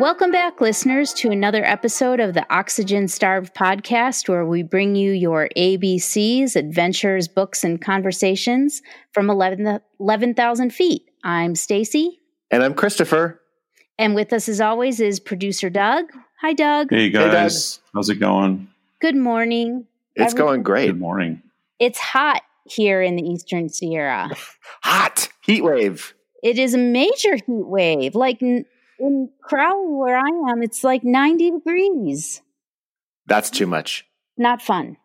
Welcome back, listeners, to another episode of the Oxygen Starved podcast, where we bring you your ABCs, adventures, books, and conversations from 11,000 11, feet. I'm Stacy. And I'm Christopher. And with us, as always, is producer Doug. Hi, Doug. Hey, guys. Hey, How's it going? Good morning. It's Every- going great. Good morning. It's hot here in the Eastern Sierra. hot heat wave. It is a major heat wave. Like in Crowley, where I am, it's like 90 degrees. That's too much. Not fun.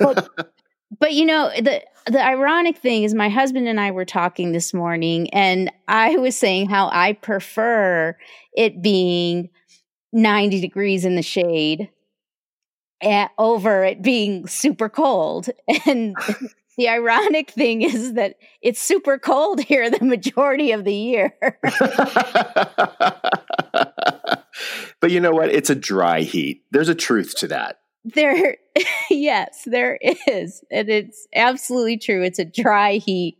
But, but you know, the the ironic thing is my husband and I were talking this morning and I was saying how I prefer it being 90 degrees in the shade at, over it being super cold. And the ironic thing is that it's super cold here the majority of the year. but you know what? It's a dry heat. There's a truth to that. There, yes, there is. And it's absolutely true. It's a dry heat.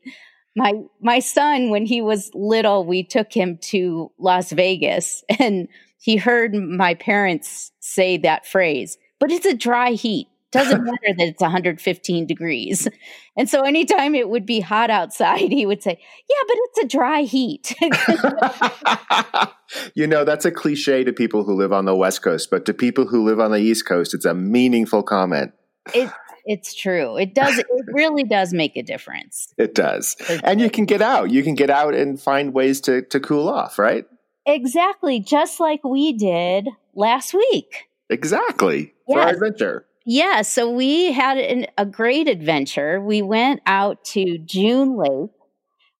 My my son, when he was little, we took him to Las Vegas and he heard my parents say that phrase, but it's a dry heat. Doesn't matter that it's 115 degrees. And so anytime it would be hot outside, he would say, Yeah, but it's a dry heat. you know, that's a cliche to people who live on the West Coast, but to people who live on the East Coast, it's a meaningful comment. It, it's true. It does. It really does make a difference. It does, and you can get out. You can get out and find ways to to cool off, right? Exactly, just like we did last week. Exactly yes. for our adventure. Yeah, so we had an, a great adventure. We went out to June Lake,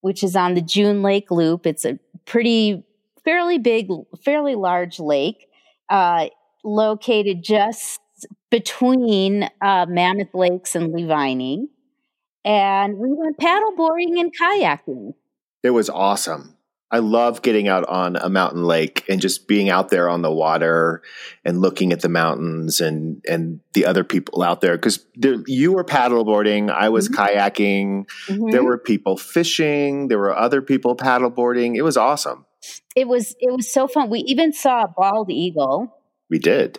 which is on the June Lake Loop. It's a pretty, fairly big, fairly large lake, uh, located just between uh, Mammoth Lakes and Lee Vining. And we went paddleboarding and kayaking. It was awesome. I love getting out on a mountain lake and just being out there on the water and looking at the mountains and and the other people out there because you were paddleboarding, I was mm-hmm. kayaking, mm-hmm. there were people fishing, there were other people paddleboarding. It was awesome. It was it was so fun. We even saw a bald eagle. We did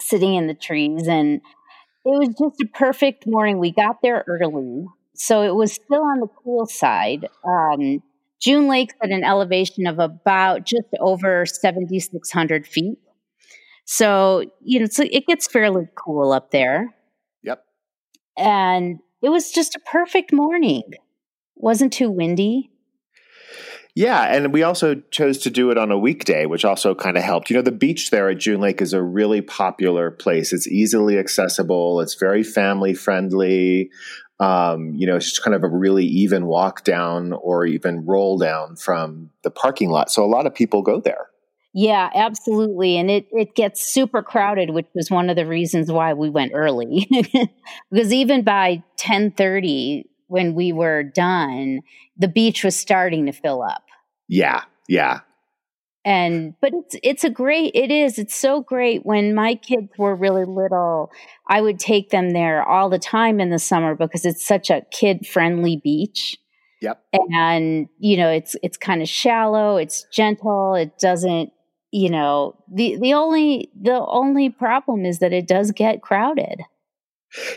sitting in the trees, and it was just a perfect morning. We got there early, so it was still on the cool side. Um, June Lake's at an elevation of about just over 7,600 feet. So, you know, so it gets fairly cool up there. Yep. And it was just a perfect morning. Wasn't too windy. Yeah, and we also chose to do it on a weekday, which also kind of helped. You know, the beach there at June Lake is a really popular place. It's easily accessible, it's very family friendly. Um, you know, it's just kind of a really even walk down or even roll down from the parking lot. So a lot of people go there. Yeah, absolutely. And it, it gets super crowded, which was one of the reasons why we went early. because even by 1030, when we were done, the beach was starting to fill up. Yeah, yeah and but it's it's a great it is it's so great when my kids were really little i would take them there all the time in the summer because it's such a kid friendly beach. Yep. And you know it's it's kind of shallow it's gentle it doesn't you know the the only the only problem is that it does get crowded.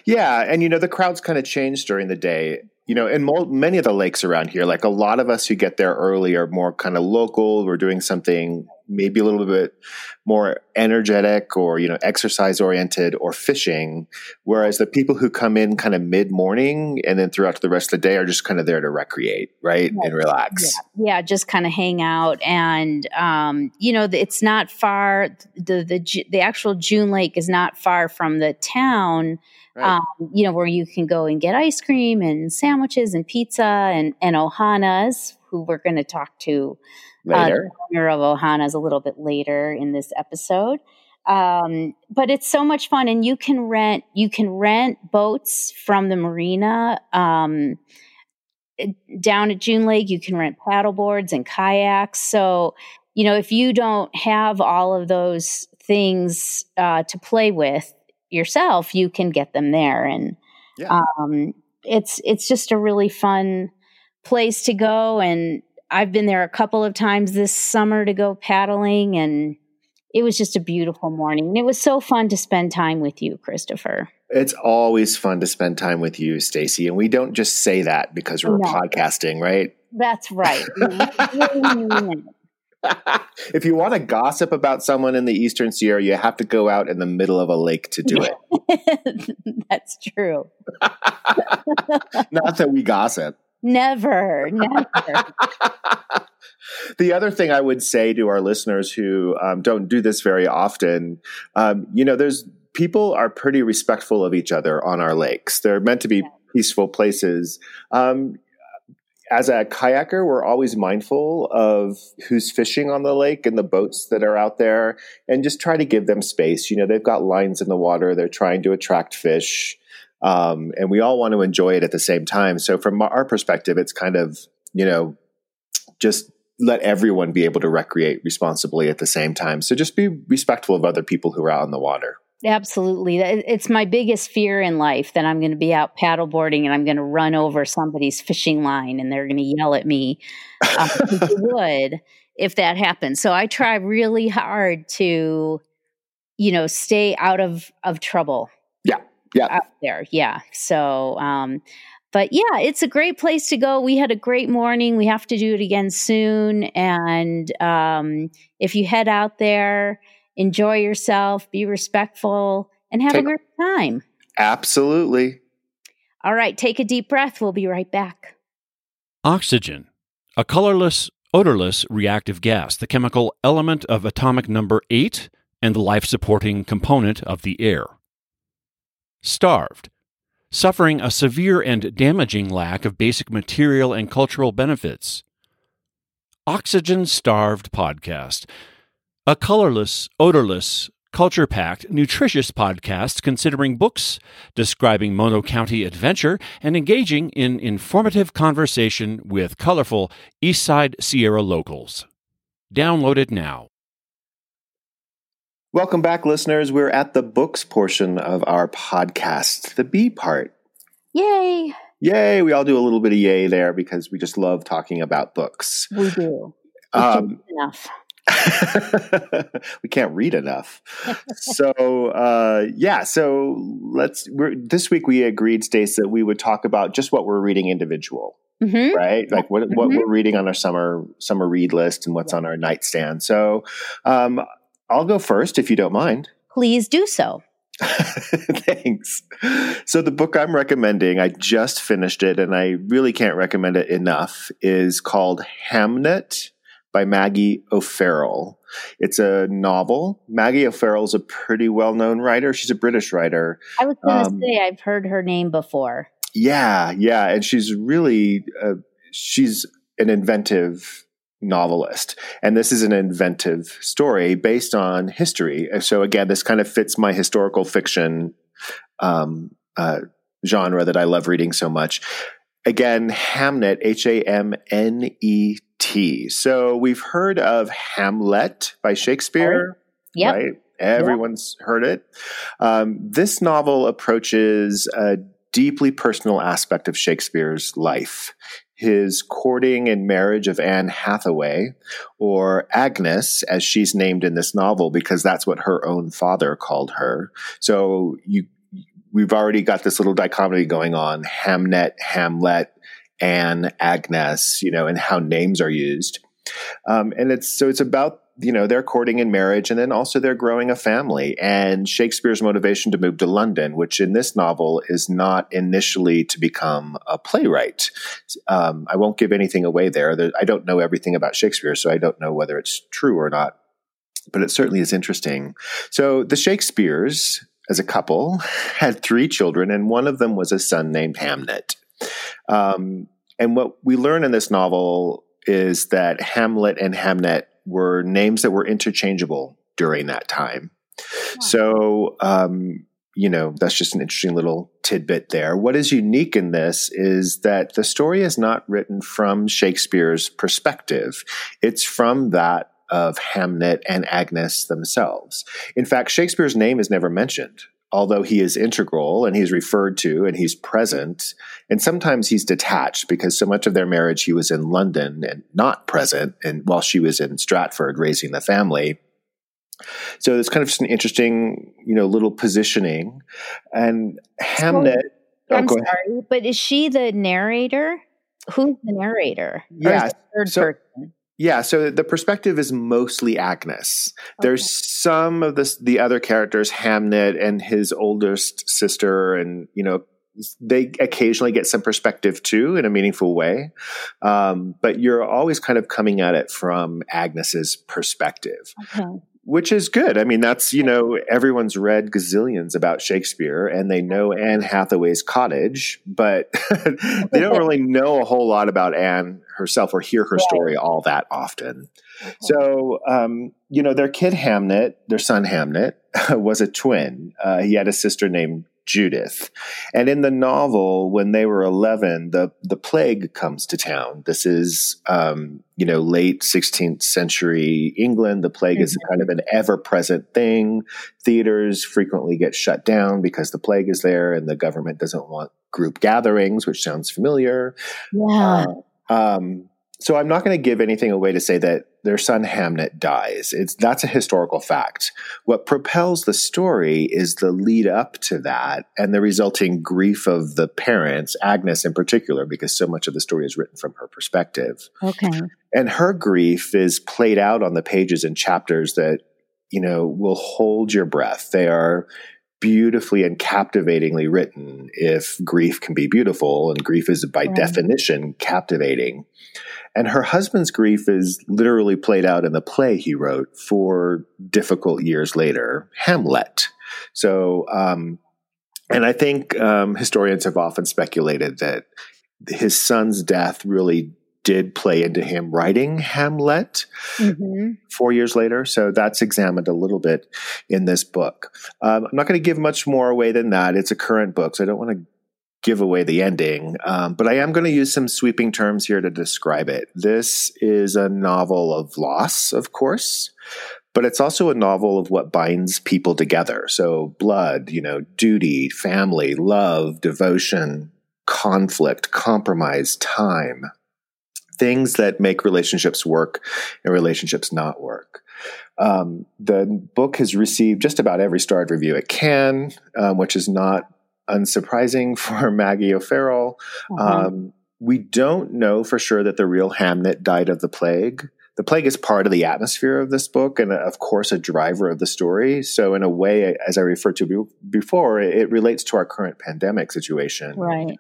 Yeah and you know the crowds kind of change during the day you know, in mo- many of the lakes around here, like a lot of us who get there early are more kind of local. We're doing something maybe a little bit more energetic or, you know, exercise oriented or fishing. Whereas the people who come in kind of mid morning and then throughout the rest of the day are just kind of there to recreate, right? And relax. Yeah. yeah just kind of hang out. And, um, you know, it's not far, the, the, the actual June Lake is not far from the town Right. Um, you know, where you can go and get ice cream and sandwiches and pizza and, and Ohana's, who we're going to talk to uh, later. Uh, owner of Ohana's a little bit later in this episode. Um, but it's so much fun, and you can rent you can rent boats from the marina. Um, down at June Lake, you can rent paddle boards and kayaks. So, you know, if you don't have all of those things uh, to play with yourself, you can get them there. And yeah. um, it's it's just a really fun place to go. And I've been there a couple of times this summer to go paddling, and it was just a beautiful morning. And it was so fun to spend time with you, Christopher. It's always fun to spend time with you, Stacy. And we don't just say that because we're no. podcasting, right? That's right. if you want to gossip about someone in the Eastern Sierra, you have to go out in the middle of a lake to do it. That's true. Not that we gossip. Never, never. the other thing I would say to our listeners who um, don't do this very often, um, you know, there's people are pretty respectful of each other on our lakes. They're meant to be peaceful places. Um, as a kayaker, we're always mindful of who's fishing on the lake and the boats that are out there and just try to give them space. You know, they've got lines in the water, they're trying to attract fish. Um, and we all want to enjoy it at the same time. So, from our perspective, it's kind of, you know, just let everyone be able to recreate responsibly at the same time. So, just be respectful of other people who are out in the water. Absolutely. It's my biggest fear in life that I'm going to be out paddleboarding and I'm going to run over somebody's fishing line and they're going to yell at me. Um, would if that happens. So I try really hard to, you know, stay out of, of trouble. Yeah. Yeah. Out there. Yeah. So, um, but yeah, it's a great place to go. We had a great morning. We have to do it again soon. And um, if you head out there, enjoy yourself, be respectful, and have take, a great time. Absolutely. All right, take a deep breath. We'll be right back. Oxygen, a colorless, odorless reactive gas, the chemical element of atomic number 8 and the life supporting component of the air. Starved, suffering a severe and damaging lack of basic material and cultural benefits. Oxygen Starved Podcast a colorless, odorless, culture packed, nutritious podcast considering books, describing Mono County adventure, and engaging in informative conversation with colorful Eastside Sierra locals. Download it now. Welcome back, listeners. We're at the books portion of our podcast, the B part. Yay! Yay! We all do a little bit of yay there because we just love talking about books. We do. Um, enough. we can't read enough. so uh, yeah, so let's. this week we agreed, Stace, that we would talk about just what we're reading individual, mm-hmm. right? Like what mm-hmm. what we're reading on our summer summer read list and what's on our nightstand. So um, I'll go first if you don't mind. Please do so. Thanks. So the book I'm recommending, I just finished it, and I really can't recommend it enough. Is called Hamnet by Maggie O'Farrell. It's a novel. Maggie O'Farrell is a pretty well known writer. She's a British writer. I was going to um, say, I've heard her name before. Yeah, yeah. And she's really, uh, she's an inventive novelist. And this is an inventive story based on history. So again, this kind of fits my historical fiction um, uh, genre that I love reading so much. Again, Hamnet, H A M N E T. So we've heard of Hamlet by Shakespeare. Yep. Right? Everyone's yep. heard it. Um, this novel approaches a deeply personal aspect of Shakespeare's life. His courting and marriage of Anne Hathaway, or Agnes, as she's named in this novel, because that's what her own father called her. So you, we've already got this little dichotomy going on: Hamnet, Hamlet, Anne, Agnes, you know, and how names are used. Um, and it's so it's about you know they're courting in marriage, and then also they're growing a family. And Shakespeare's motivation to move to London, which in this novel is not initially to become a playwright. Um, I won't give anything away there. I don't know everything about Shakespeare, so I don't know whether it's true or not. But it certainly is interesting. So the Shakespeares, as a couple, had three children, and one of them was a son named Hamnet. Um, and what we learn in this novel is that Hamlet and Hamnet were names that were interchangeable during that time. Wow. So um, you know, that's just an interesting little tidbit there. What is unique in this is that the story is not written from Shakespeare's perspective. It's from that of Hamnet and Agnes themselves. In fact, Shakespeare's name is never mentioned, although he is integral and he's referred to and he's present. And sometimes he's detached because so much of their marriage he was in London and not present, and while she was in Stratford raising the family. So it's kind of just an interesting, you know, little positioning. And Hamnet. So, oh, I'm oh, sorry, but is she the narrator? Who's the narrator? Yeah. third so, person? Yeah, so the perspective is mostly Agnes. Okay. There's some of the the other characters, Hamnet and his oldest sister, and you know they occasionally get some perspective too in a meaningful way. Um, but you're always kind of coming at it from Agnes's perspective. Okay which is good. I mean, that's, you know, everyone's read gazillions about Shakespeare and they know Anne Hathaway's cottage, but they don't really know a whole lot about Anne herself or hear her story all that often. So, um, you know, their kid Hamnet, their son Hamnet, was a twin. Uh, he had a sister named Judith. And in the novel, when they were 11, the, the plague comes to town. This is, um, you know, late 16th century England. The plague mm-hmm. is kind of an ever present thing. Theaters frequently get shut down because the plague is there and the government doesn't want group gatherings, which sounds familiar. Yeah. Uh, um, so I'm not going to give anything away to say that their son Hamnet dies. It's that's a historical fact. What propels the story is the lead up to that and the resulting grief of the parents, Agnes in particular, because so much of the story is written from her perspective. Okay. And her grief is played out on the pages and chapters that, you know, will hold your breath. They are beautifully and captivatingly written if grief can be beautiful and grief is by right. definition captivating and her husband's grief is literally played out in the play he wrote for difficult years later, Hamlet. So, um, and I think um, historians have often speculated that his son's death really did play into him writing Hamlet mm-hmm. four years later. So that's examined a little bit in this book. Um, I'm not going to give much more away than that. It's a current book, so I don't want to give away the ending, um, but I am going to use some sweeping terms here to describe it. This is a novel of loss, of course, but it's also a novel of what binds people together. So, blood, you know, duty, family, love, devotion, conflict, compromise, time, things that make relationships work and relationships not work. Um, the book has received just about every starred review it can, um, which is not unsurprising for Maggie O'Farrell. Uh-huh. Um, we don't know for sure that the real Hamnet died of the plague. The plague is part of the atmosphere of this book and, of course, a driver of the story. So, in a way, as I referred to before, it relates to our current pandemic situation. Right.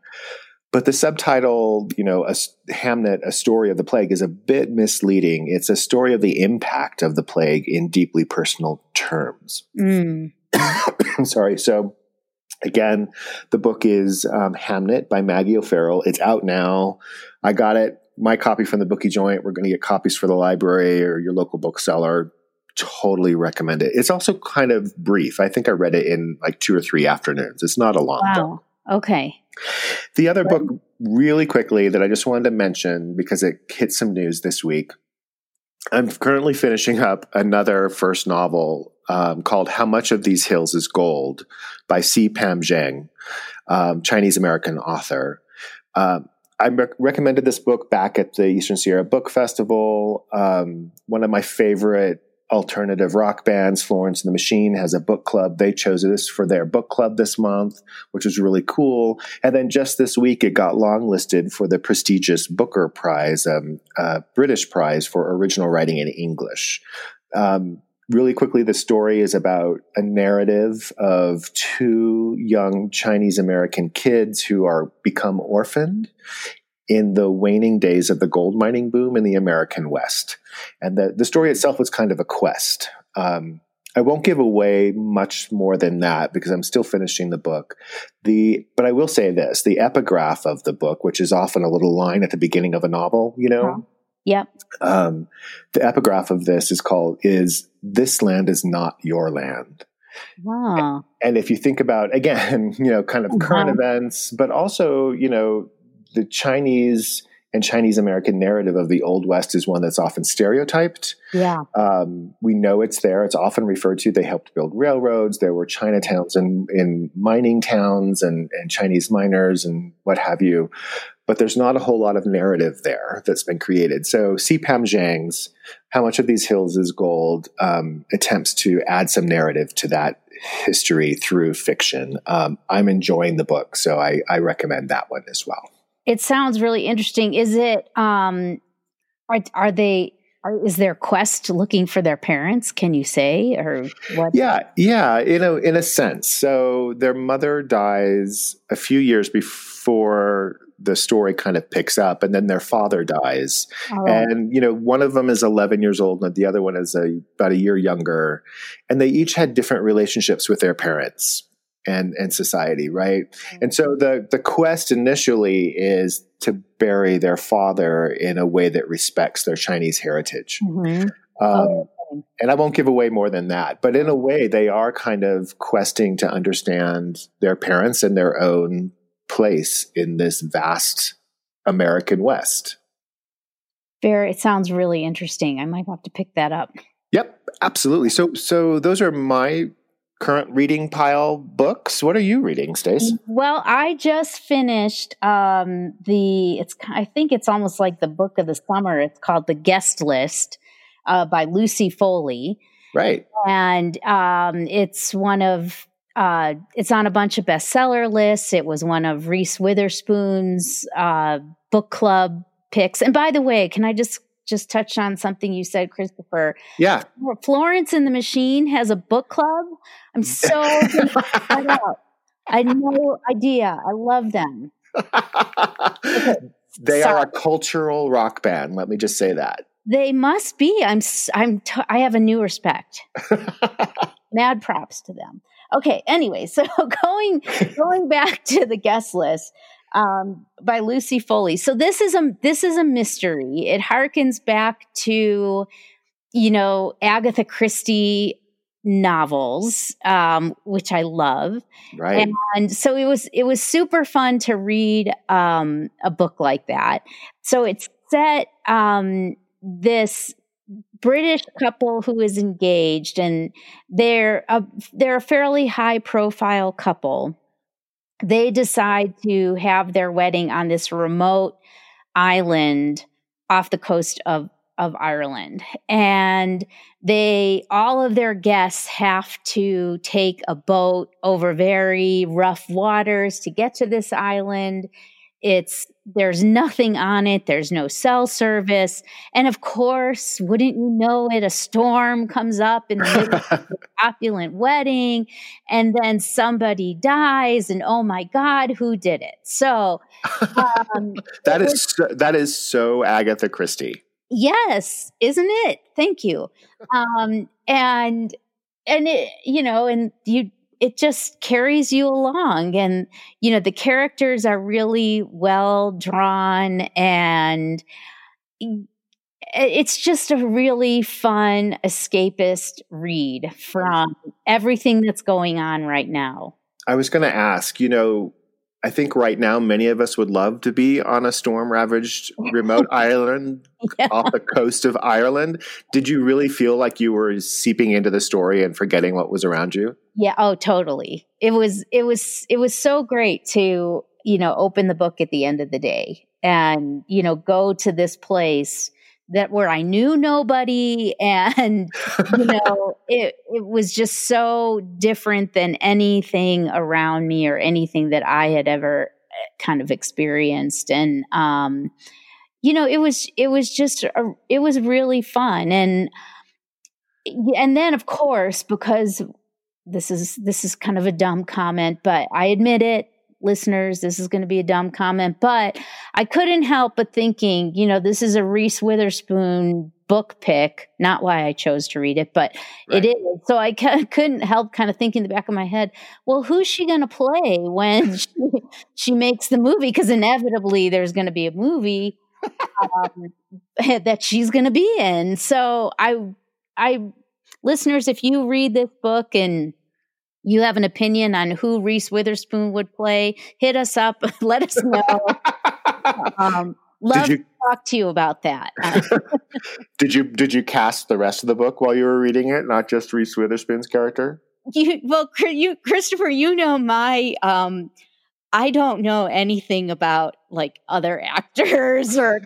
But the subtitle, you know, a, Hamnet, a story of the plague, is a bit misleading. It's a story of the impact of the plague in deeply personal terms. Mm. Sorry. So, Again, the book is um, Hamnet by Maggie O'Farrell. It's out now. I got it, my copy from the Booky Joint. We're going to get copies for the library or your local bookseller. Totally recommend it. It's also kind of brief. I think I read it in like two or three afternoons. It's not a long wow. book. Okay. The other book, really quickly, that I just wanted to mention because it hit some news this week. I'm currently finishing up another first novel um, called How Much of These Hills is Gold by C. Pam Zhang, um, Chinese American author. Um, I recommended this book back at the Eastern Sierra Book Festival. Um, one of my favorite alternative rock bands, Florence and the Machine, has a book club. They chose this for their book club this month, which was really cool. And then just this week, it got longlisted for the prestigious Booker Prize, um, uh, British Prize for original writing in English. Um, really quickly, the story is about a narrative of two young Chinese American kids who are become orphaned in the waning days of the gold mining boom in the American West. And the, the story itself was kind of a quest. Um, I won't give away much more than that because I'm still finishing the book. The but I will say this: the epigraph of the book, which is often a little line at the beginning of a novel, you know, Yep. Um, the epigraph of this is called is this land is not your land. Wow. And if you think about again, you know, kind of current Uh-huh. events, but also, you know, the Chinese and Chinese American narrative of the Old West is one that's often stereotyped. Yeah. Um, we know it's there. It's often referred to. They helped build railroads. There were Chinatowns in, in mining towns and, and Chinese miners and what have you. But there's not a whole lot of narrative there that's been created. So C. Pam Zhang's How Much of These Hills is Gold um, attempts to add some narrative to that history through fiction. Um, I'm enjoying the book, so I, I recommend that one as well. It sounds really interesting. Is it um are are they are, is their quest looking for their parents? Can you say or what? Yeah, yeah, in a in a sense. So their mother dies a few years before the story kind of picks up, and then their father dies. Oh, And you know, one of them is 11 years old, and the other one is a, about a year younger, and they each had different relationships with their parents and and society, right? And so the the quest initially is to bury their father in a way that respects their Chinese heritage. mhm. Um, and I won't give away more than that. But in a way, they are kind of questing to understand their parents and their own place in this vast American West. Very it sounds really interesting. I might have to pick that up. Yep, absolutely. So, so those are my current reading pile books. What are you reading, Stace? Well, I just finished um, the. It's I think it's almost like the book of the summer. It's called The Guest List uh, by Lucy Foley, Right. and um, it's one of. Uh, it's on a bunch of bestseller lists. It was one of Reese Witherspoon's uh, book club picks. And by the way, can I just just touch on something you said, Christopher? Yeah. Florence and the Machine has a book club. I'm so gonna check that out. I had no idea. I love them. they Sorry. are a cultural rock band. Let me just say that. They must be. I'm. I'm. T- I have a new respect. Mad props to them. Okay. Anyway, so going going back to the guest list um, by Lucy Foley. So this is a this is a mystery. It harkens back to you know Agatha Christie novels, um, which I love. right. and so it was it was super fun to read um, a book like that so it's set um, this british couple who is engaged and they're a, they're a fairly high profile couple they decide to have their wedding on this remote island off the coast of of Ireland. And they all of their guests have to take a boat over very rough waters to get to this island it's there's nothing on it there's no cell service and of course wouldn't you know it a storm comes up in the middle of the opulent wedding and then somebody dies and oh my god who did it so um, that it is so, that is so Agatha Christie. Yes, isn't it? Thank you. Um, and and it, you know, and you, it just carries you along, and you know, the characters are really well drawn, and it's just a really fun escapist read from everything that's going on right now. I was going to ask, you know, I think right now many of us would love to be on a storm ravaged remote island Yeah. off the coast of Ireland. Did you really feel like you were seeping into the story and forgetting what was around you? Yeah, oh totally. It was it was it was so great to, you know, open the book at the end of the day and, you know, go to this place that where I knew nobody and you know, it it was just so different than anything around me or anything that I had ever eh, kind of experienced. And um you know, it was it was just a, it was really fun. And and then of course because this is this is kind of a dumb comment but i admit it listeners this is going to be a dumb comment but i couldn't help but thinking you know this is a reese witherspoon book pick not why i chose to read it but Right. it is so i c- couldn't help kind of thinking in the back of my head well who's she going to play when she, she makes the movie because inevitably there's going to be a movie um, that she's going to be in so i i listeners if you read this book and you have an opinion on who Reese Witherspoon would play, hit us up. Let us know. um, love you, to talk to you about that. did you did you cast the rest of the book while you were reading it, not just Reese Witherspoon's character? You, well, you, Christopher, you know my. Um, I don't know anything about like other actors or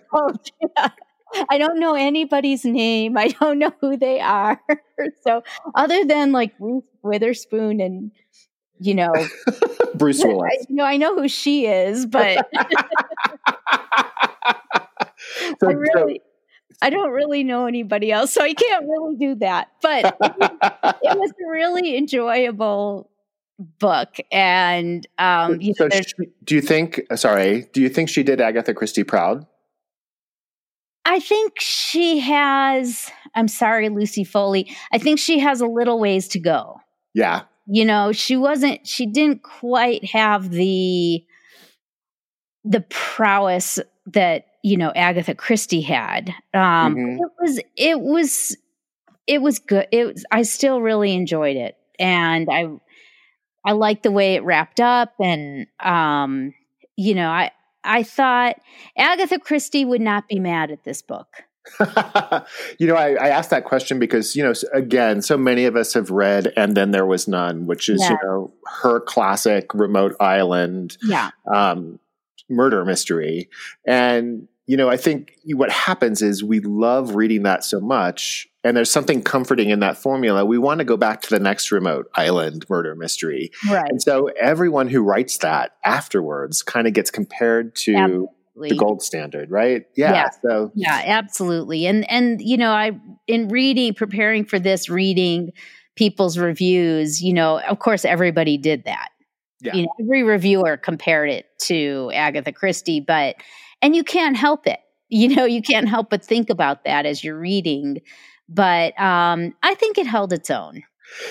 I don't know anybody's name. I don't know who they are. so other than like Ruth Witherspoon and you know Bruce Willis. I, you know, I know who she is, but so, I really so, I don't really know anybody else, so I can't really do that. But it was, it was a really enjoyable book, and um, you know, so she, do you think? Sorry, do you think she did Agatha Christie proud? I think she has. I'm sorry, Lucy Foley. I think she has a little ways to go. Yeah. You know, she wasn't. She didn't quite have the the prowess that you know Agatha Christie had. Um, mm-hmm. It was. It was. It was good. It was. I still really enjoyed it, and I. I liked the way it wrapped up, and um, you know, I I thought Agatha Christie would not be mad at this book. you know, I, I, asked that question because, you know, again, so many of us have read And Then There Was None, which is, yeah. you know, her classic remote island yeah. um, murder mystery. And, you know, I think what happens is we love reading that so much and there's something comforting in that formula. We want to go back to the next remote island murder mystery. Right. And so everyone who writes that afterwards kind of gets compared to absolutely. the gold standard, right? Yeah, yeah. So Yeah, absolutely. And and you know, I in reading preparing for this reading people's reviews, you know, of course everybody did that. Yeah. You know, every reviewer compared it to Agatha Christie, but and you can't help it. You know, you can't help but think about that as you're reading but um, I think it held its own.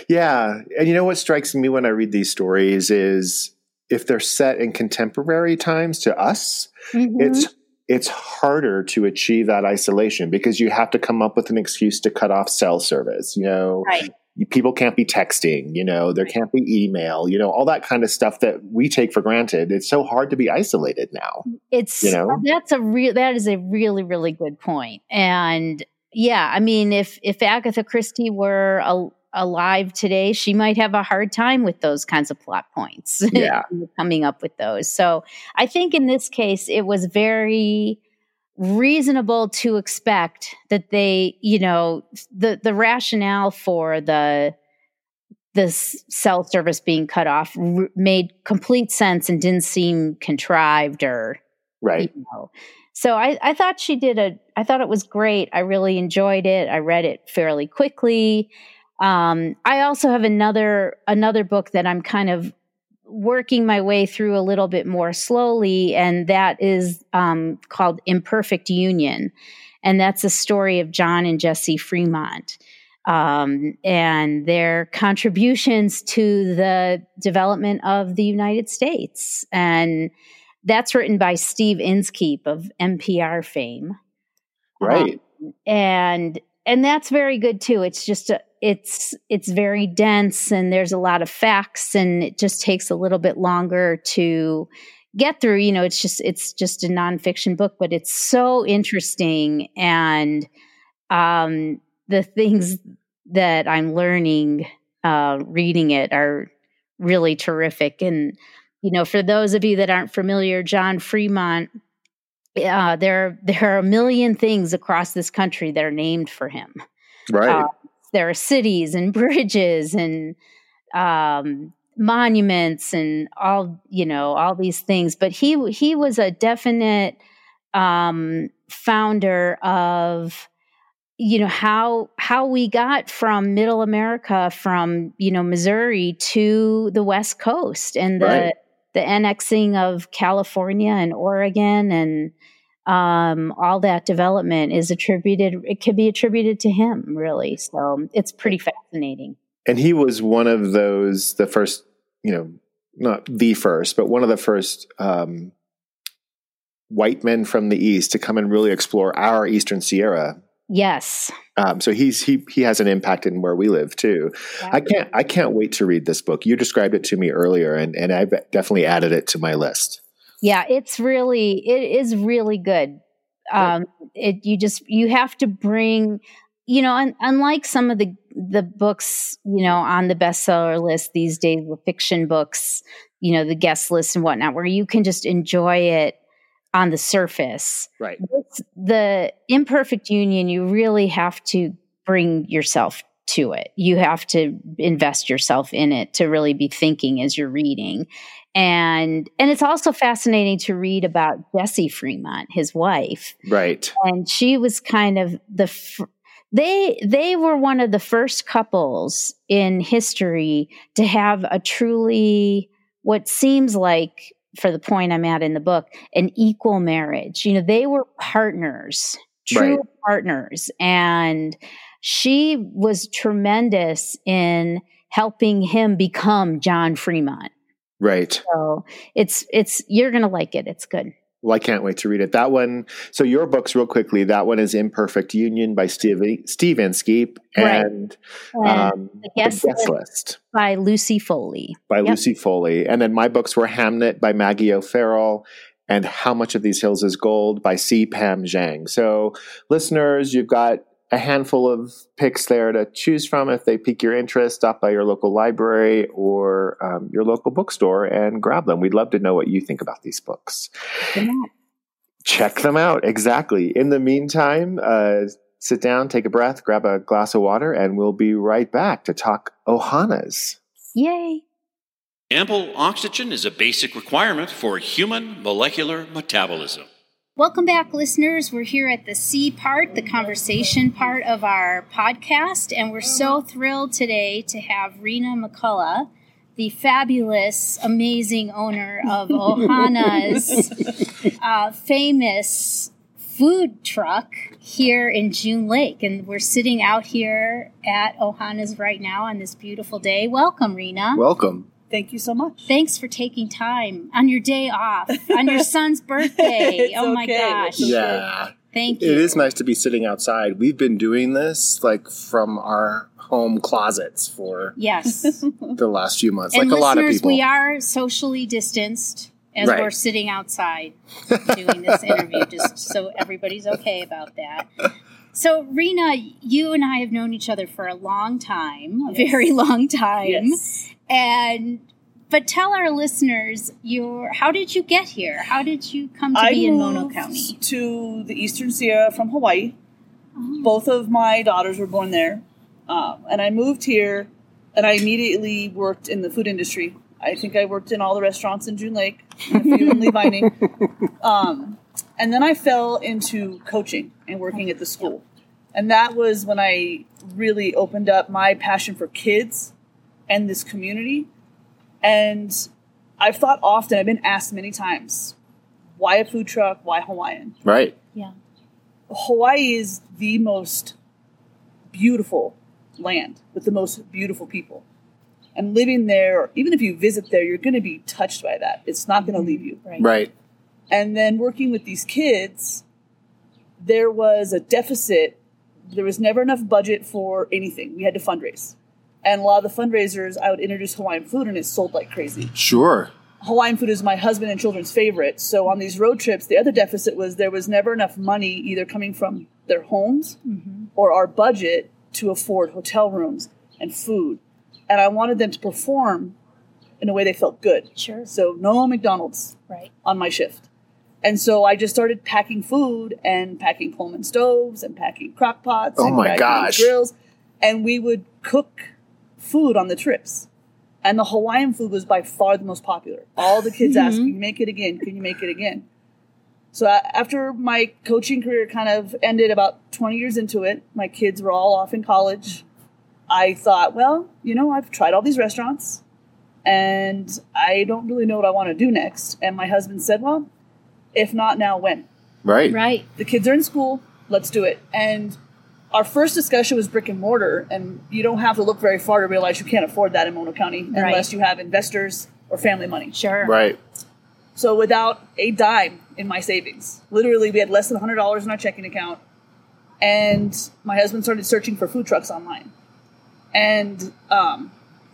Yeah. And you know what strikes me when I read these stories is if they're set in contemporary times to us, mm-hmm. it's it's harder to achieve that isolation because you have to come up with an excuse to cut off cell service. You know, right. people can't be texting. You know, there can't be email. You know, all that kind of stuff that we take for granted. It's so hard to be isolated now. It's you know that's a real that is a really really good point, and yeah, I mean, if if Agatha Christie were a, alive today, she might have a hard time with those kinds of plot points. Yeah, coming up with those. So I think in this case, it was very reasonable to expect that they, you know, the the rationale for the the cell service being cut off r- made complete sense and didn't seem contrived or right. You know, so I, I thought she did a i thought it was great. I really enjoyed it. I read it fairly quickly. Um, i also have another another book that i'm kind of working my way through a little bit more slowly and that is um, called imperfect union. And that's a story of john and jessie fremont. Um, and their contributions to the development of the united states. And that's written by Steve Inskeep of NPR fame. Right. Um, and and that's very good too. It's just a, it's it's very dense and there's a lot of facts and it just takes a little bit longer to get through. You know, it's just it's just a nonfiction book, but it's so interesting and um the things that I'm learning uh reading it are really terrific and you know, for those of you that aren't familiar, John Fremont, uh, there there are a million things across this country that are named for him. Right. Uh, there are cities and bridges and um, monuments and all you know all these things. But he he was a definite um, founder of you know how how we got from middle america from you know missouri to the west coast and the right the annexing of California and Oregon and um, all that development is attributed, it could be attributed to him, really. So it's pretty fascinating. And he was one of those, the first, you know, not the first, but one of the first um, white men from the East to come and really explore our Eastern Sierra Yes. Um, so he's he he has an impact in where we live too. I can't I can't wait to read this book. You described it to me earlier, and and I've definitely added it to my list. Yeah, it's really it is really good. Um, it you just you have to bring, you know, un, unlike some of the the books, you know, on the bestseller list these days, the fiction books, you know, the guest list and whatnot, where you can just enjoy it on the surface. Right. The imperfect union, you really have to bring yourself to it. You have to invest yourself in it to really be thinking as you're reading. And and it's also fascinating to read about Jessie Fremont, his wife. Right. And she was kind of the fr- they they were one of the first couples in history to have a truly what seems like for the point I'm at in the book, an equal marriage. You know, they were partners, true Right. partners. And she was tremendous in helping him become John Fremont. Right. So it's, it's, you're going to like it. It's good. Well, I can't wait to read it. That one. So your books, real quickly. That one is "Imperfect Union" by Steve Steve Inskeep, Right. and And um, the guest the guest list list by Lucy Foley. by Yep. Lucy Foley. And then my books were "Hamnet" by Maggie O'Farrell and "How Much of These Hills Is Gold" by C. Pam Zhang. So, listeners, you've got a handful of picks there to choose from. If they pique your interest, stop by your local library or um, your local bookstore and grab them. We'd love to know what you think about these books. check them out. Exactly. In the meantime, uh, sit down, take a breath, grab a glass of water, and we'll be right back to talk Ohanas. Yay. Ample oxygen is a basic requirement for human molecular metabolism. Welcome back, listeners. We're here at the C part, the conversation part of our podcast, and we're so thrilled today to have Rena McCullough, the fabulous, amazing owner of Ohana's uh, famous food truck here in June Lake. And we're sitting out here at Ohana's right now on this beautiful day. Welcome, Rena. Welcome. Thank you so much. Thanks for taking time on your day off, on your son's birthday. It's oh my okay. gosh. Yeah. Thank you. It is nice to be sitting outside. We've been doing this like from our home closets for Yes. the last few months, and like a lot of people. we are socially distanced as Right. we're sitting outside doing this interview, just so everybody's okay about that. So, Rena, you and I have known each other for a long time, a Yes. very long time. Yes. And but tell our listeners your how did you get here? How did you come to I be in moved Mono County? to the Eastern Sierra from Hawaii. Oh. Both of my daughters were born there, um, and I moved here, and I immediately worked in the food industry. I think I worked in all the restaurants in June Lake, and a few in Lee Vining. Um, and then I fell into coaching and working at the school. And that was when I really opened up my passion for kids and this community. And I've thought often, I've been asked many times, why a food truck? Why Hawaiian? right. Yeah. Hawaii is the most beautiful land with the most beautiful people. And living there, even if you visit there, you're going to be touched by that. It's not going to leave you. Right. Right. And then working with these kids, there was a deficit. There was never enough budget for anything. We had to fundraise. And a lot of the fundraisers, I would introduce Hawaiian food and it sold like crazy. Sure. Hawaiian food is my husband and children's favorite. So on these road trips, the other deficit was there was never enough money either coming from their homes mm-hmm. or our budget to afford hotel rooms and food. And I wanted them to perform in a way they felt good. Sure. So no McDonald's Right. on my shift. And so I just started packing food and packing Coleman stoves and packing crock pots Oh and my gosh. grills. And we would cook food on the trips. And the Hawaiian food was by far the most popular. All the kids asked, Can you make it again? Can you make it again? So a- after my coaching career kind of ended about 20 years into it, my kids were all off in college. I thought, well, you know, I've tried all these restaurants and I don't really know what I want to do next. And my husband said, well, if not now, when? Right. Right. The kids are in school, let's do it. And our first discussion was brick and mortar, and you don't have to look very far to realize you can't afford that in Mono County unless you have investors or family money. Sure. Right. So without a dime in my savings, literally we had less than $100 in our checking account. and my husband started searching for food trucks online. And um,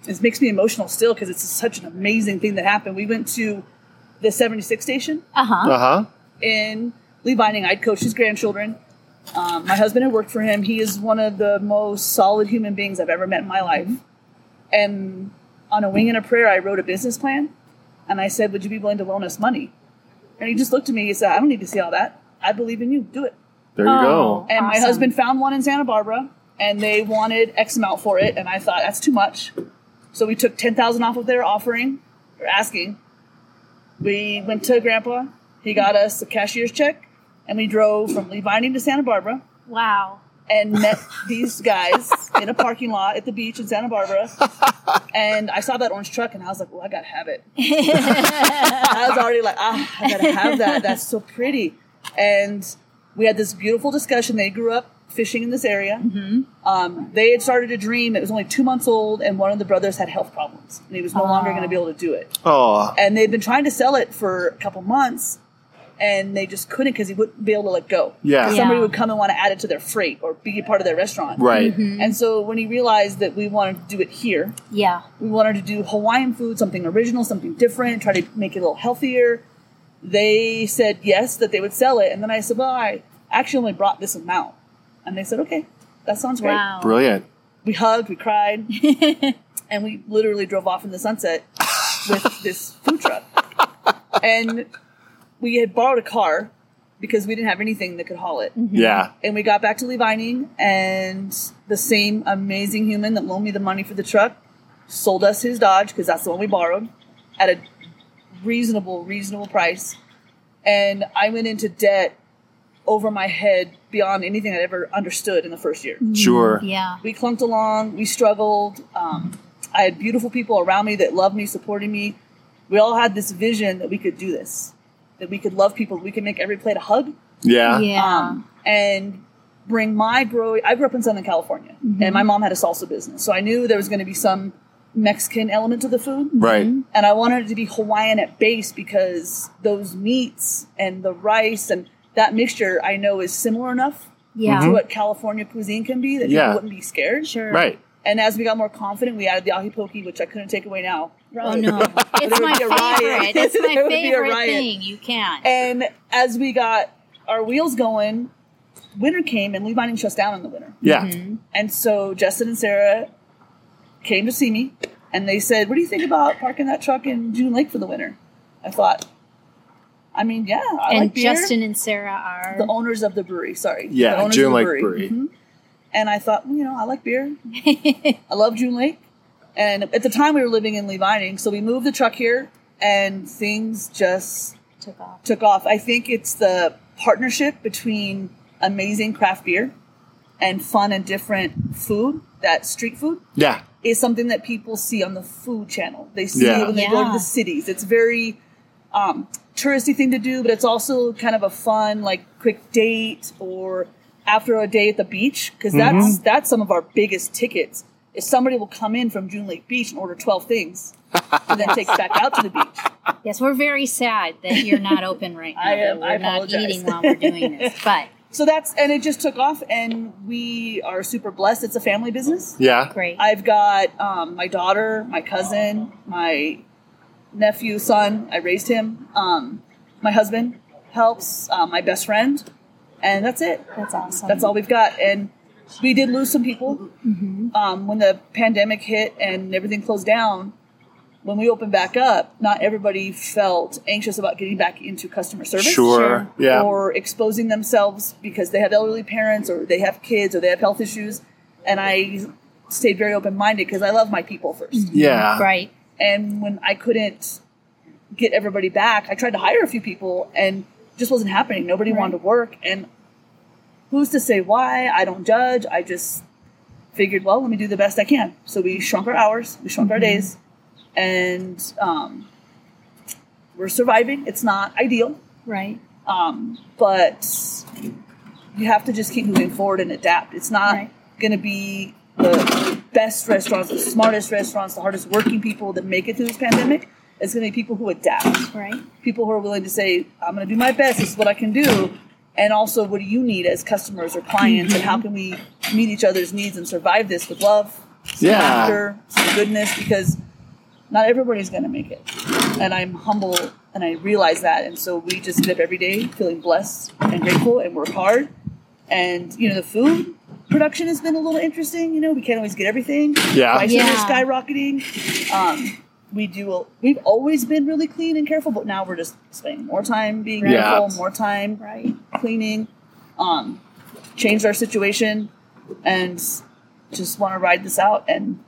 it makes me emotional still because it's such an amazing thing that happened. We went to the 76 station Uh huh. Uh huh. in Lee Vining. I'd coached his grandchildren. Um, my husband had worked for him. He is one of the most solid human beings I've ever met in my life. And on a wing and a prayer, I wrote a business plan. And I said, Would you be willing to loan us money? And he just looked at me. He said, I don't need to see all that. I believe in you. Do it. There you go. And my husband found one in Santa Barbara, and they wanted X amount for it, and I thought that's too much. So we took ten thousand off of their offering, or asking. We went to Grandpa. He got us a cashier's check, and we drove from Lee Vining to Santa Barbara Wow. and met these guys in a parking lot at the beach in Santa Barbara. And I saw that orange truck, and I was like, "Well, I gotta have it." I was already like, "Ah, I gotta have that. That's so pretty." And we had this beautiful discussion. They grew up fishing in this area. Um, they had started a dream. It was only two months old, and one of the brothers had health problems, and he was no longer going to be able to do it. Oh, And they'd been trying to sell it for a couple months, and they just couldn't because he wouldn't be able to let go. Yeah. somebody would come and want to add it to their freight or be a part of their restaurant. right. Mm-hmm. And so when he realized that we wanted to do it here, Yeah. we wanted to do Hawaiian food, something original, something different, try to make it a little healthier. They said yes, that they would sell it. And then I said, well, I actually only brought this amount. And they said, okay, that sounds great. Wow. Brilliant. We hugged, we cried, and we literally drove off in the sunset with this food truck. And we had borrowed a car because we didn't have anything that could haul it. Yeah. And we got back to Lee Vining, and the same amazing human that loaned me the money for the truck sold us his Dodge because that's the one we borrowed at a reasonable, reasonable price. And I went into debt over my head beyond anything I'd ever understood in the first year. Sure. Yeah. We clunked along, we struggled. Um, I had beautiful people around me that loved me, supporting me. We all had this vision that we could do this, that we could love people, we could make every plate a hug Yeah. Yeah. um, and bring my growing. I grew up in Southern California, and my mom had a salsa business, so I knew there was going to be some Mexican element to the food, Right. and I wanted it to be Hawaiian at base because those meats and the rice and that mixture I know is similar enough yeah. to what California cuisine can be that Yeah. people wouldn't be scared. Sure. Right. And as we got more confident, we added the ahi poke, which I couldn't take away now. Oh no. It's my would be a riot. favorite. It's my There would be a favorite thing. You can't. And as we got our wheels going, winter came and Lee Vining shuts down in the winter. Yeah. And so Justin and Sarah came to see me and they said, What do you think about parking that truck in June Lake for the winter? I thought, I mean, yeah, I and like beer. Justin and Sarah are the owners of the brewery, sorry. the Yeah. owners June of the Lake Brewery. Mhm. And I thought, well, you know, I like beer. I love June Lake. And at the time we were living in Lee Vining, so we moved the truck here and things just took off. took off. I think it's the partnership between amazing craft beer and fun and different food, that street food, Yeah. is something that people see on the food channel. They see Yeah. it when they go to the cities. It's very um, touristy thing to do, but it's also kind of a fun, like quick date or after a day at the beach because that's that's some of our biggest tickets. If somebody will come in from June Lake Beach and order twelve things, and then take it back out to the beach. Yes, we're very sad that you're not open right now. I am. We're I not apologize. eating while we're doing this. But So that's and it just took off, and we are super blessed. It's a family business. Yeah. great. I've got um, my daughter, my cousin, my nephew, son. I raised him. Um, my husband helps. Uh, my best friend, and that's it. That's awesome. That's all we've got. And we did lose some people um, when the pandemic hit and everything closed down. When we opened back up, not everybody felt anxious about getting back into customer service Sure. Sure. Yeah. or exposing themselves because they have elderly parents or they have kids or they have health issues. And I stayed very open minded because I love my people first. yeah. Right. And when I couldn't get everybody back, I tried to hire a few people and just wasn't happening. Nobody Right. wanted to work. And who's to say why? I don't judge. I just figured, well, let me do the best I can. So we shrunk our hours, we shrunk our days, and um, we're surviving. It's not ideal. Right. Um, but you have to just keep moving forward and adapt. It's not Right. going to be the best restaurants, the smartest restaurants, the hardest working people that make it through this pandemic. It's going to be people who adapt, Right. people who are willing to say, "I'm going to do my best. This is what I can do." And also what do you need as customers or clients, and how can we meet each other's needs and survive this with love, some Yeah. laughter, some goodness, because not everybody's going to make it, and I'm humble and I realize that, and so we just get up every day feeling blessed and grateful and work hard, and you know the food production has been a little interesting. You know, we can't always get everything. Yeah. Prices Yeah. are skyrocketing. Um, we do. A, we've always been really clean and careful, but now we're just spending more time being Yeah. careful, more time Right. cleaning. Um, changed our situation, and just want to ride this out and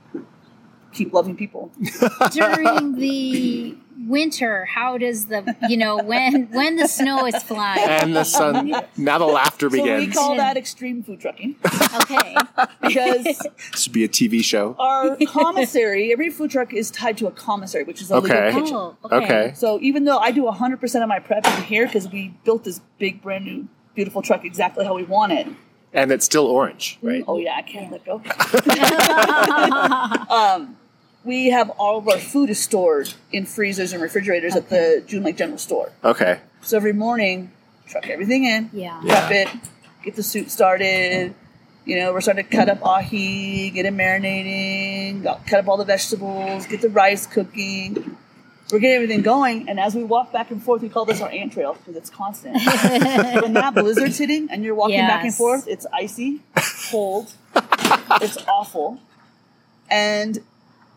keep loving people. During the winter, how does the you know when when the snow is flying And the sun. Now the laughter So we call that extreme food trucking Okay. because this should be a TV show. our commissary, every food truck is tied to a commissary, which is a Okay. legal kitchen. Oh, okay. Okay. So even though I do 100% of my prep in here because we built this big, brand new, beautiful truck exactly how we want it. And it's still orange, right? Oh yeah, I can't let go. um, we have all of our food is stored in freezers and refrigerators at the June Lake General Store. Okay. So every morning, truck everything in, Yeah. prep it, get the soup started. You know, we're starting to cut up ahi, get it marinating, cut up all the vegetables, get the rice cooking. We're getting everything going, and as we walk back and forth, we call this our ant trail because it's constant. when that blizzard's hitting and you're walking back and forth, it's icy, cold, it's awful, and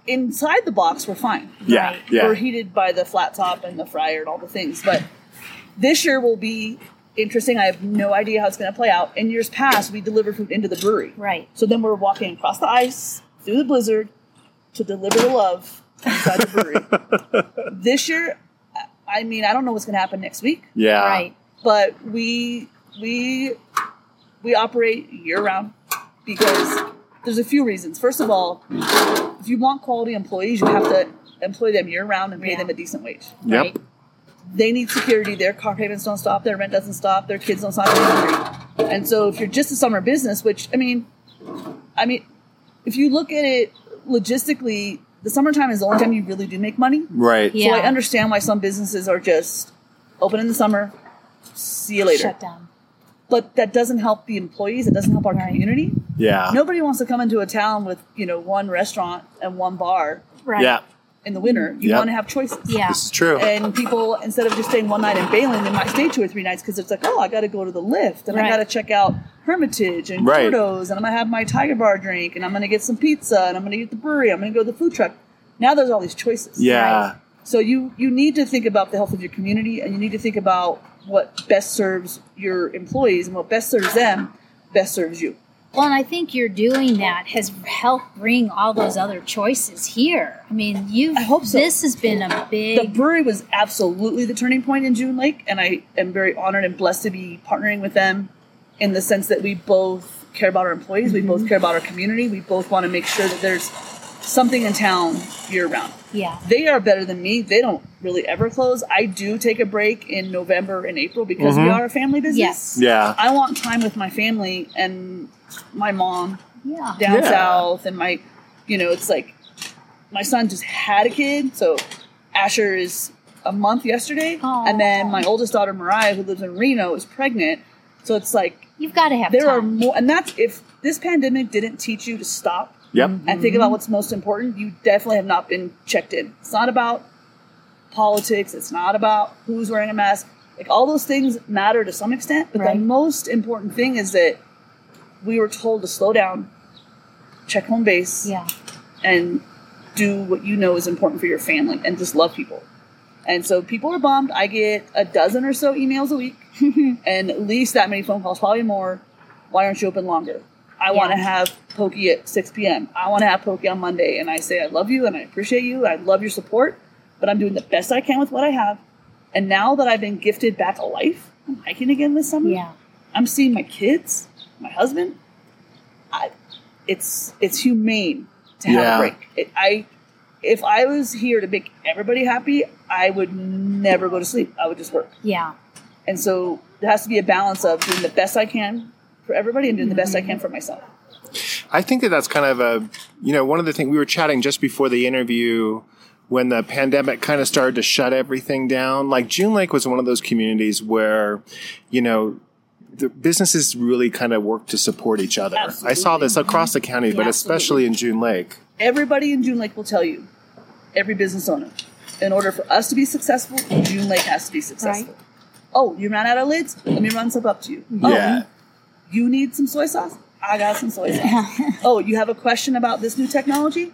inside the box we're fine. Yeah. Right. Yeah. We're heated by the flat top and the fryer and all the things. But this year will be interesting. I have no idea how it's going to play out. In years past, we delivered food into the brewery. Right. So then we're walking across the ice through the blizzard to deliver the love inside the brewery. this year, I mean, I don't know what's going to happen next week, Yeah. Right. but we we we operate year round because there's a few reasons. First of all, if you want quality employees, you have to employ them year round and pay Yeah. them a decent wage. Yep. Right. They need security. Their car payments don't stop. Their rent doesn't stop. Their kids don't stop. being hungry. And so, if you're just a summer business, which I mean, I mean, if you look at it logistically, the summertime is the only time you really do make money. Right. Yeah. So I understand why some businesses are just open in the summer. See you later. Shut down. But that doesn't help the employees. It doesn't help our community. Yeah. Nobody wants to come into a town with you know one restaurant and one bar Right. Yeah. in the winter. You Yep. want to have choices. Yeah. This is true. And people, instead of just staying one night and bailing, they might stay two or three nights because it's like, oh, I got to go to the lift and I got to check out Hermitage and Right. Gordo's and I'm going to have my Tiger Bar drink and I'm going to get some pizza and I'm going to eat the brewery. I'm going to go to the food truck. Now there's all these choices. yeah. So you you need to think about the health of your community and you need to think about what best serves your employees and what best serves them best serves you. Well, and I think you're doing that has helped bring all those other choices here. I mean, you've. I hope so. This has been a big. The brewery was absolutely the turning point in June Lake, and I am very honored and blessed to be partnering with them in the sense that we both care about our employees, we both mm-hmm. care about our community, we both want to make sure that there's something in town year round. yeah. They are better than me. They don't really ever close. I do take a break in November and April because we mm-hmm. are a family business. Yes. Yeah. I want time with my family and my mom Yeah. down Yeah. south and my you know it's like my son just had a kid so asher is a month yesterday Aw. and then my oldest daughter mariah who lives in reno is pregnant so it's like You've got to have there are more and that's if this pandemic didn't teach you to stop Yep. Mm-hmm. and think about what's most important. You definitely have not been checked in. It's not about politics. It's not about who's wearing a mask. Like all those things matter to some extent but Right. the most important thing is that we were told to slow down check home base Yeah. and do what you know is important for your family and just love people. And so people are bummed i get a dozen or so emails a week. And at least that many phone calls probably more. Why aren't you open longer I want to have poke at 6 p.m. I want to have poke on Monday. And I say, I love you and I appreciate you. I love your support, but I'm doing the best I can with what I have. And now that I've been gifted back a life, I'm hiking again this summer. Yeah. I'm seeing my kids, my husband. I, it's it's humane to have Yeah. a break. It, I if I was here to make everybody happy, I would never go to sleep. I would just work. Yeah. And so there has to be a balance of doing the best I can for everybody and doing the best I can for myself. I think that that's kind of a, you know, one of the things we were chatting just before the interview when the pandemic kind of started to shut everything down. Like June Lake was one of those communities where, you know, the businesses really kind of work to support each other. I saw this across the county, but Yeah, especially in June Lake. Everybody in June Lake will tell you, every business owner, in order for us to be successful, June Lake has to be successful. Oh, you ran out of lids? Let me run some up to you. Oh, Yeah. You need some soy sauce? I got some soy sauce. oh, you have a question about this new technology?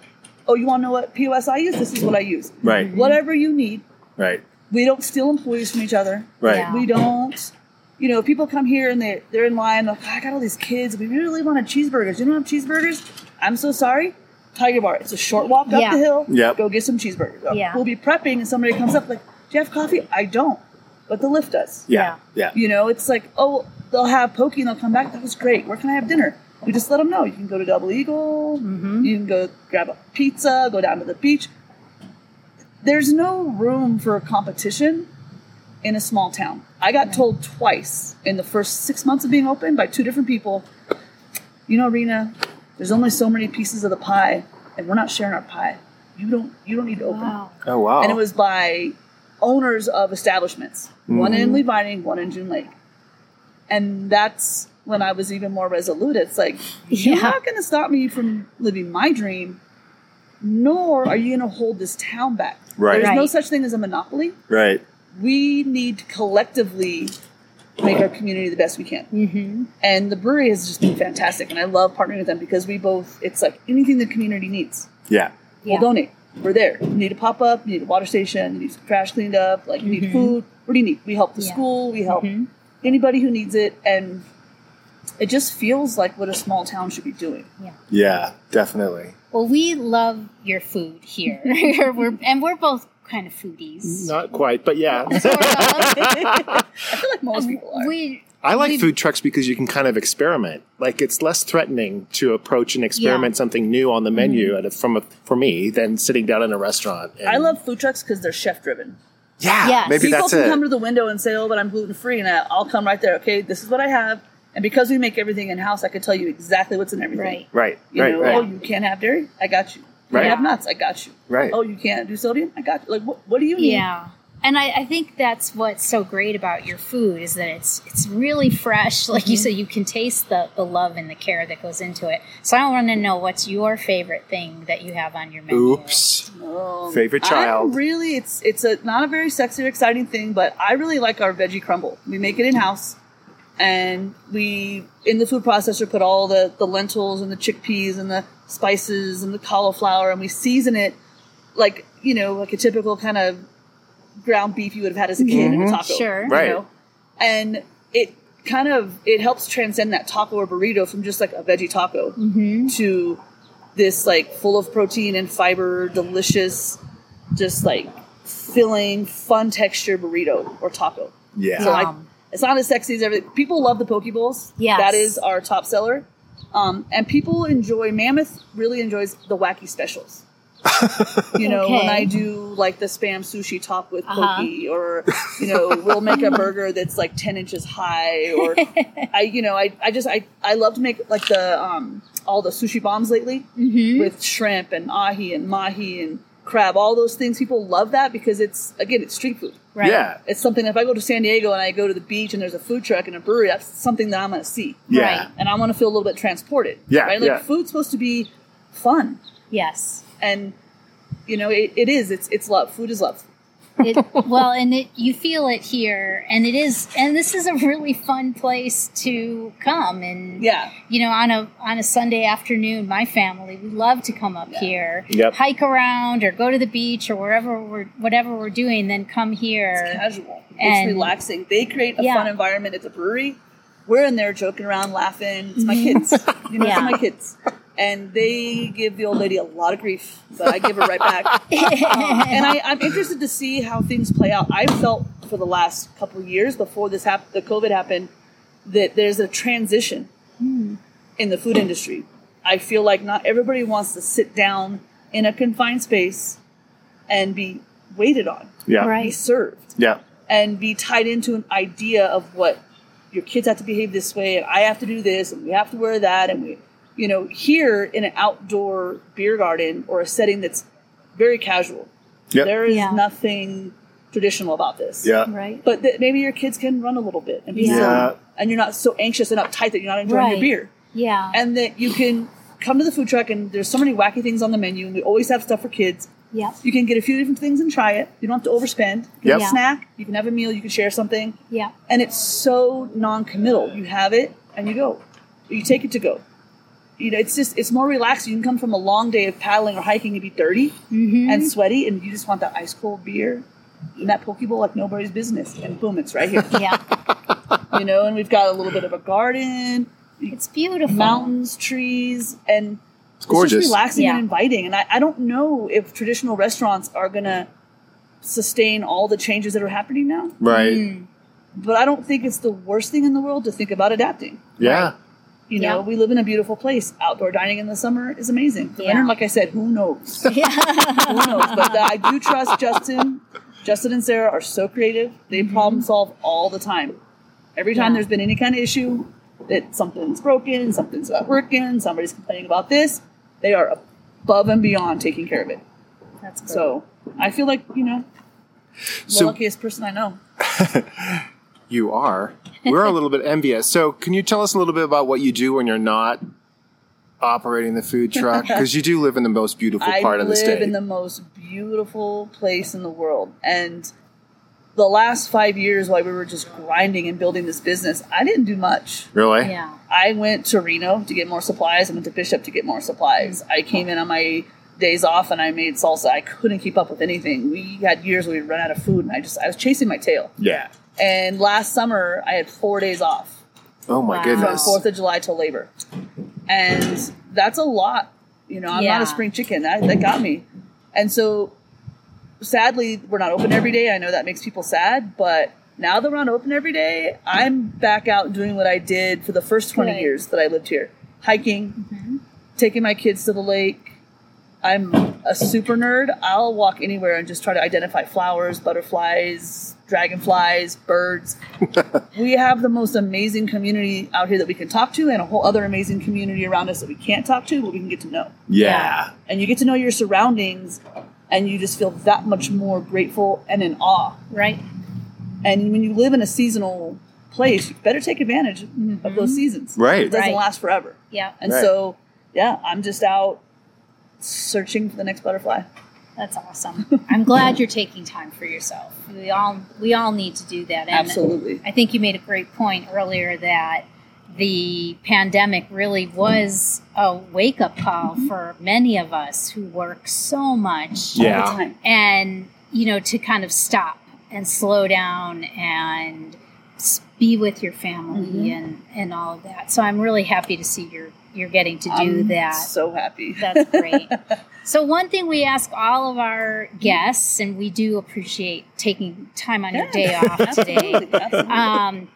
Oh, you want to know what POS I use? This is what I use. Right. Mm-hmm. Whatever you need. Right. We don't steal employees from each other. Right. Yeah. We don't. You know, people come here and they they're in line. Like, oh, I got all these kids. We really wanted cheeseburgers. You don't have cheeseburgers? I'm so sorry. Tiger Bar. It's a short walk up Yeah. the hill. Yep. Go get some cheeseburgers. Yeah. We'll be prepping and somebody comes up like, "Do you have coffee?" I don't, but the lift does. Yeah. Yeah. You know, it's like, oh, they'll have poke and they'll come back. That was great. Where can I have dinner? We just let them know. You can go to Double Eagle. Mm-hmm. You can go grab a pizza. Go down to the beach. There's no room for competition in a small town. I got told twice in the first six months of being open by two different people. You know, Rena, there's only so many pieces of the pie, and we're not sharing our pie. You don't. You don't need to open Wow. Oh wow. and it was by owners of establishments, one in mm. Lee Vining, one in June Lake. And that's when I was even more resolute. It's like, you're not going to stop me from living my dream, nor are you going to hold this town back. Right. There's no such thing as a monopoly. right. We need to collectively make our community the best we can. Mm-hmm. And the brewery has just been fantastic. And I love partnering with them because we both, it's like anything the community needs Yeah. Yeah. we'll donate. We're there. You need a pop up, you need a water station, you need some trash cleaned up, like you need food. What do you need? We help the Yeah. school, we help Mhm. Anybody who needs it, and it just feels like what a small town should be doing. Yeah. Definitely. Well, we love your food here. we're, and we're both kind of foodies. Not quite, but yeah. I feel like most people are. We I like We- food trucks because you can kind of experiment. Like it's less threatening to approach and experiment something new on the menu mm-hmm. at a, from a, for me than sitting down in a restaurant. and- I love food trucks because they're chef driven. Yeah, Yes. maybe People that's can it. come to the window and say, "Oh, but I'm gluten free," and I- I'll come right there. Okay, this is what I have, and because we make everything in house, I can tell you exactly what's in everything. right. right, You right, know, right, oh, you can't have dairy? I got you. You Right. can't have nuts? I got you. right. Oh, you can't do sodium? I got you. Like, what, what do you need? Yeah. And I, I think that's what's so great about your food is that it's it's really fresh. Like you said, you can taste the, the love and the care that goes into it. So I want to know what's your favorite thing that you have on your menu. Oops. Um, Favorite I'm child. really, it's it's a not a very sexy or exciting thing, but I really like our veggie crumble. We make it in house, and we in the food processor put all the the lentils and the chickpeas and the spices and the cauliflower, and we season it like you know like a typical kind of ground beef you would have had as a kid in a taco. Sure. you Right. know? And it kind of it helps transcend that taco or burrito from just like a veggie taco Mm-hmm. to this like full of protein and fiber, delicious, just like filling, fun texture burrito or taco. Yeah. So like it's not as sexy as everything. People love the poke bowls. Yes. that is our top seller. Um, and people enjoy Mammoth really enjoys the wacky specials. you know, when I do like the spam sushi top with Uh-huh. poke, or you know, we'll make a burger that's like ten inches high, or I, you know, I, I just I, I love to make like the um all the sushi bombs lately Mhm. with shrimp and ahi and mahi and crab, all those things. People love that because it's again it's street food. Right. Yeah. It's something if I go to San Diego and I go to the beach and there's a food truck and a brewery, that's something that I'm going to see. Yeah. Right. And I want to feel a little bit transported. Yeah, Right? Like yeah. food's supposed to be fun. Yes. And, you know, it, it is. It's, it's love. Food is love. It, well, and it you feel it here, and it is, and this is a really fun place to come. And Yeah. you know, on a on a Sunday afternoon, my family we love to come up here, Yep. hike around, or go to the beach, or wherever we're whatever we're doing. Then come here It's here. casual. And- it's relaxing. They create a Yeah. fun environment at the brewery. We're in there joking around, laughing. It's my mm-hmm. kids. You know, Yeah. it's my kids. And they give the old lady a lot of grief, but I give her right back. Um, and I, I'm interested to see how things play out. I felt for the last couple of years before this happened, the COVID happened, that there's a transition hmm. in the food industry. I feel like not everybody wants to sit down in a confined space and be waited on, Yeah. be served, Yeah. and be tied into an idea of what your kids have to behave this way, and I have to do this, and we have to wear that, and we, you know, here in an outdoor beer garden or a setting that's very casual, Yep. there is Yeah. nothing traditional about this. Yeah. right. But th- maybe your kids can run a little bit and be Yeah. silly. And you're not so anxious and uptight that you're not enjoying your beer. Yeah. And that you can come to the food truck and there's so many wacky things on the menu and we always have stuff for kids. yep. You can get a few different things and try it. You don't have to overspend. You can Yep. have Yeah. a snack, you can have a meal, you can share something. Yeah. And it's so non-committal. You have it and you go. You take it to go. You know, it's just it's more relaxed. You can come from a long day of paddling or hiking and be dirty Mm-hmm. and sweaty, and you just want that ice cold beer in that poke bowl like nobody's business. And boom, it's right here. Yeah. you know, and we've got a little bit of a garden, It's beautiful. mountains, trees, and It's it's gorgeous. just relaxing Yeah. and inviting. And I, I don't know if traditional restaurants are gonna sustain all the changes that are happening now. Right. Mm. But I don't think it's the worst thing in the world to think about adapting. Yeah. You know, Yeah. we live in a beautiful place. Outdoor dining in the summer is amazing. The Yeah. winter, like I said, who knows? who knows? But I do trust Justin. Justin and Sarah are so creative. They problem solve all the time. Every time Mm-hmm. Yeah. there's been any kind of issue that something's broken, something's not working, somebody's complaining about this, they are above and beyond taking care of it. That's great. So I feel like, you know, the So- luckiest person I know. You are. We're a little bit envious. So, can you tell us a little bit about what you do when you're not operating the food truck? Because you do live in the most beautiful I part of the state. I live in the most beautiful place in the world, and the last five years, while we were just grinding and building this business, I didn't do much. really? yeah. I went to Reno to get more supplies. I went to Bishop to get more supplies. I came in on my days off and I made salsa. I couldn't keep up with anything. We had years where we'd run out of food, and I just I was chasing my tail. Yeah. And last summer, I had four days off Oh my Wow. from goodness. Fourth of July till Labor, and that's a lot. You know, I'm not a spring chicken. That, that got me, and so sadly, we're not open every day. I know that makes people sad, but now that we're not open every day, I'm back out doing what I did for the first 20 Good. years that I lived here, hiking, mm-hmm. taking my kids to the lake. I'm a super nerd. I'll walk anywhere and just try to identify flowers, butterflies, dragonflies, birds. we have the most amazing community out here that we can talk to, and a whole other amazing community around us that we can't talk to, but we can get to know. yeah. And you get to know your surroundings, and you just feel that much more grateful and in awe. Right. And when you live in a seasonal place, you better take advantage of mm-hmm. those seasons. Right. It doesn't Right. last forever. Yeah. And Right. so, yeah, I'm just out searching for the next butterfly. That's awesome. I'm glad you're taking time for yourself. We all we all need to do that. And Absolutely. I think you made a great point earlier that the pandemic really was a wake up call for many of us who work so much. Yeah. All the time. And, you know, to kind of stop and slow down and be with your family Mm-hmm. and, and all of that. So I'm really happy to see you're you're getting to do I'm that. So happy. That's great. so one thing we ask all of our guests, and we do appreciate taking time on your day off today. Absolutely. Absolutely. Um,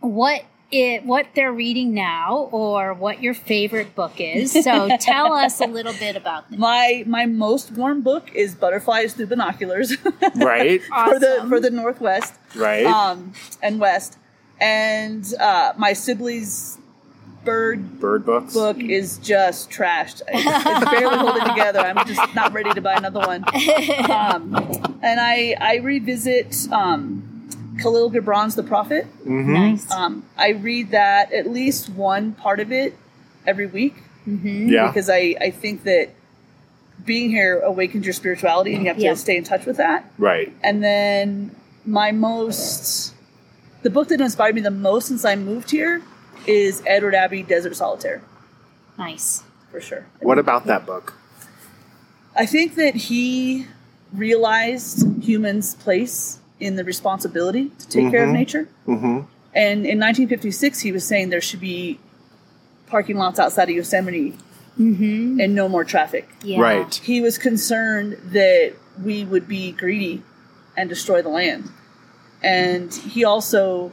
what it what they're reading now, or what your favorite book is. So tell us a little bit about them. my my most warm book is Butterflies Through Binoculars Right. for the for the Northwest Right. um, and West. And uh, my Sibley's bird Bird books. book is just trashed. It's, it's barely holding together. I'm just not ready to buy another one. Um, and I I revisit um, Khalil Gibran's The Prophet. Mm-hmm. Nice. Um, I read that at least one part of it every week hmm Yeah. because I, I think that being here awakens your spirituality and you have to Yeah. stay in touch with that. Right. And then my most, the book that inspired me the most since I moved here is Edward Abbey Desert Solitaire, Nice. for sure. What about that book? I think that he realized humans' place in the responsibility to take care of Mhm. nature. Mm-hmm. And in 1956, he was saying there should be parking lots outside of Yosemite Mm-hmm. and no more traffic. Yeah. Right. he was concerned that we would be greedy and destroy the land. And he also,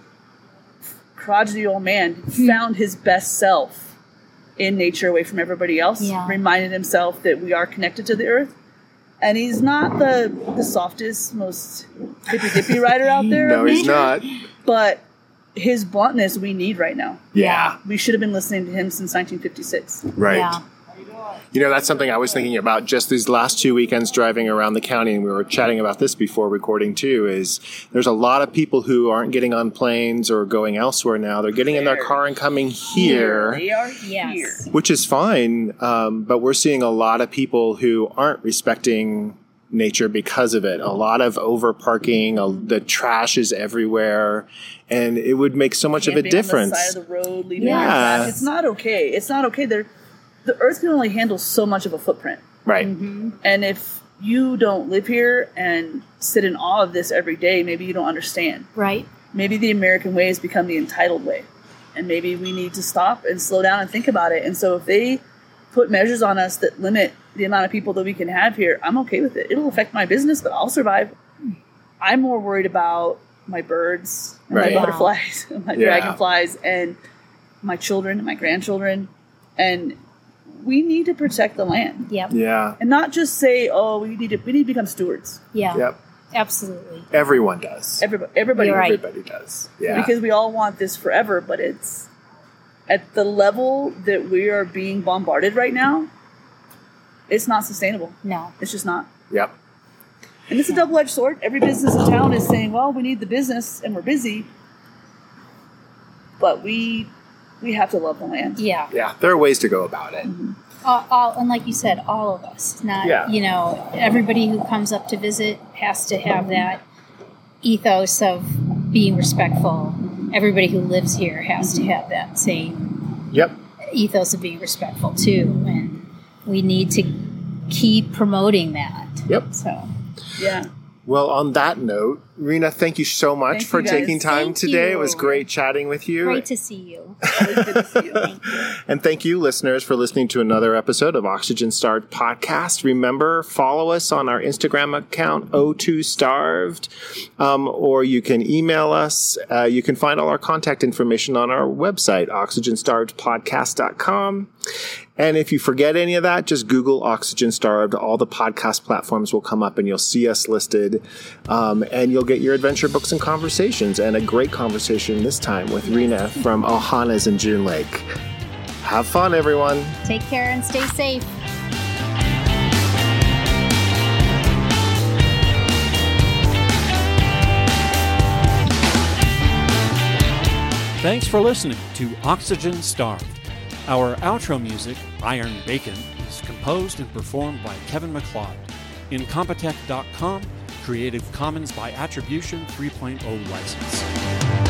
crotchety old man, Hmm. found his best self in nature away from everybody else, Yeah. reminded himself that we are connected to the earth. And he's not the, the softest, most hippy dippy rider out there, No, he's not. but his bluntness we need right now. Yeah. We should have been listening to him since 1956. Right. Yeah. You know, that's something I was thinking about just these last two weekends driving around the county, and we were chatting about this before recording too. Is there's a lot of people who aren't getting on planes or going elsewhere now. They're getting in their car and coming here, They are here. which is fine. Um, but we're seeing a lot of people who aren't respecting nature because of it. A lot of over parking. Uh, the trash is everywhere, and it would make so much of a Camping on the difference. side of the road, leaving Yeah. It's not okay. It's not okay. They're, the Earth can only handle so much of a footprint, right. Mm-hmm. and if you don't live here and sit in awe of this every day, maybe you don't understand. Right. Maybe the American way has become the entitled way, and maybe we need to stop and slow down and think about it. And so, if they put measures on us that limit the amount of people that we can have here, I'm okay with it. It'll affect my business, but I'll survive. I'm more worried about my birds, and Right. my butterflies, and my Yeah. dragonflies, and my children and my grandchildren. And we need to protect the land Yep. Yeah. and not just say, "Oh, we need to we need to become stewards." Yeah. Yep. Absolutely. Everyone does. Everybody, everybody, You're right. Everybody does. Yeah. because we all want this forever, but it's at the level that we are being bombarded right now. It's not sustainable. No. It's just not. yep. And it's a double edged sword. Every business in town is saying, well, we need the business and we're busy. But we we have to love the land. Yeah. Yeah. There are ways to go about it. Mm-hmm. all, all, and like you said, all of us. Not Yeah. you know everybody who comes up to visit has to have that ethos of being respectful. Everybody who lives here has to have that same Yep. ethos of being respectful too, and we need to keep promoting that. Yep. So Yeah. Well, on that note, Rena, thank you so much Thank for taking time Thank today. you. It was great chatting with you. great to see you. To see you. And thank you, listeners, for listening to another episode of Oxygen Starved Podcast. Remember, follow us on our Instagram account, O2 Starved, um, or you can email us. Uh, you can find all our contact information on our website, oxygenstarvedpodcast.com. And if you forget any of that, just Google Oxygen Starved. All the podcast platforms will come up and you'll see us listed. Um, and you'll get your adventure books and conversations, and a great conversation this time with Rena from Ohana's in June Lake. Have fun, everyone. Take care and stay safe. Thanks for listening to Oxygen Starved. Our outro music, Iron Bacon, is composed and performed by Kevin MacLeod. Incompetech.com, Creative Commons by Attribution 3.0 license.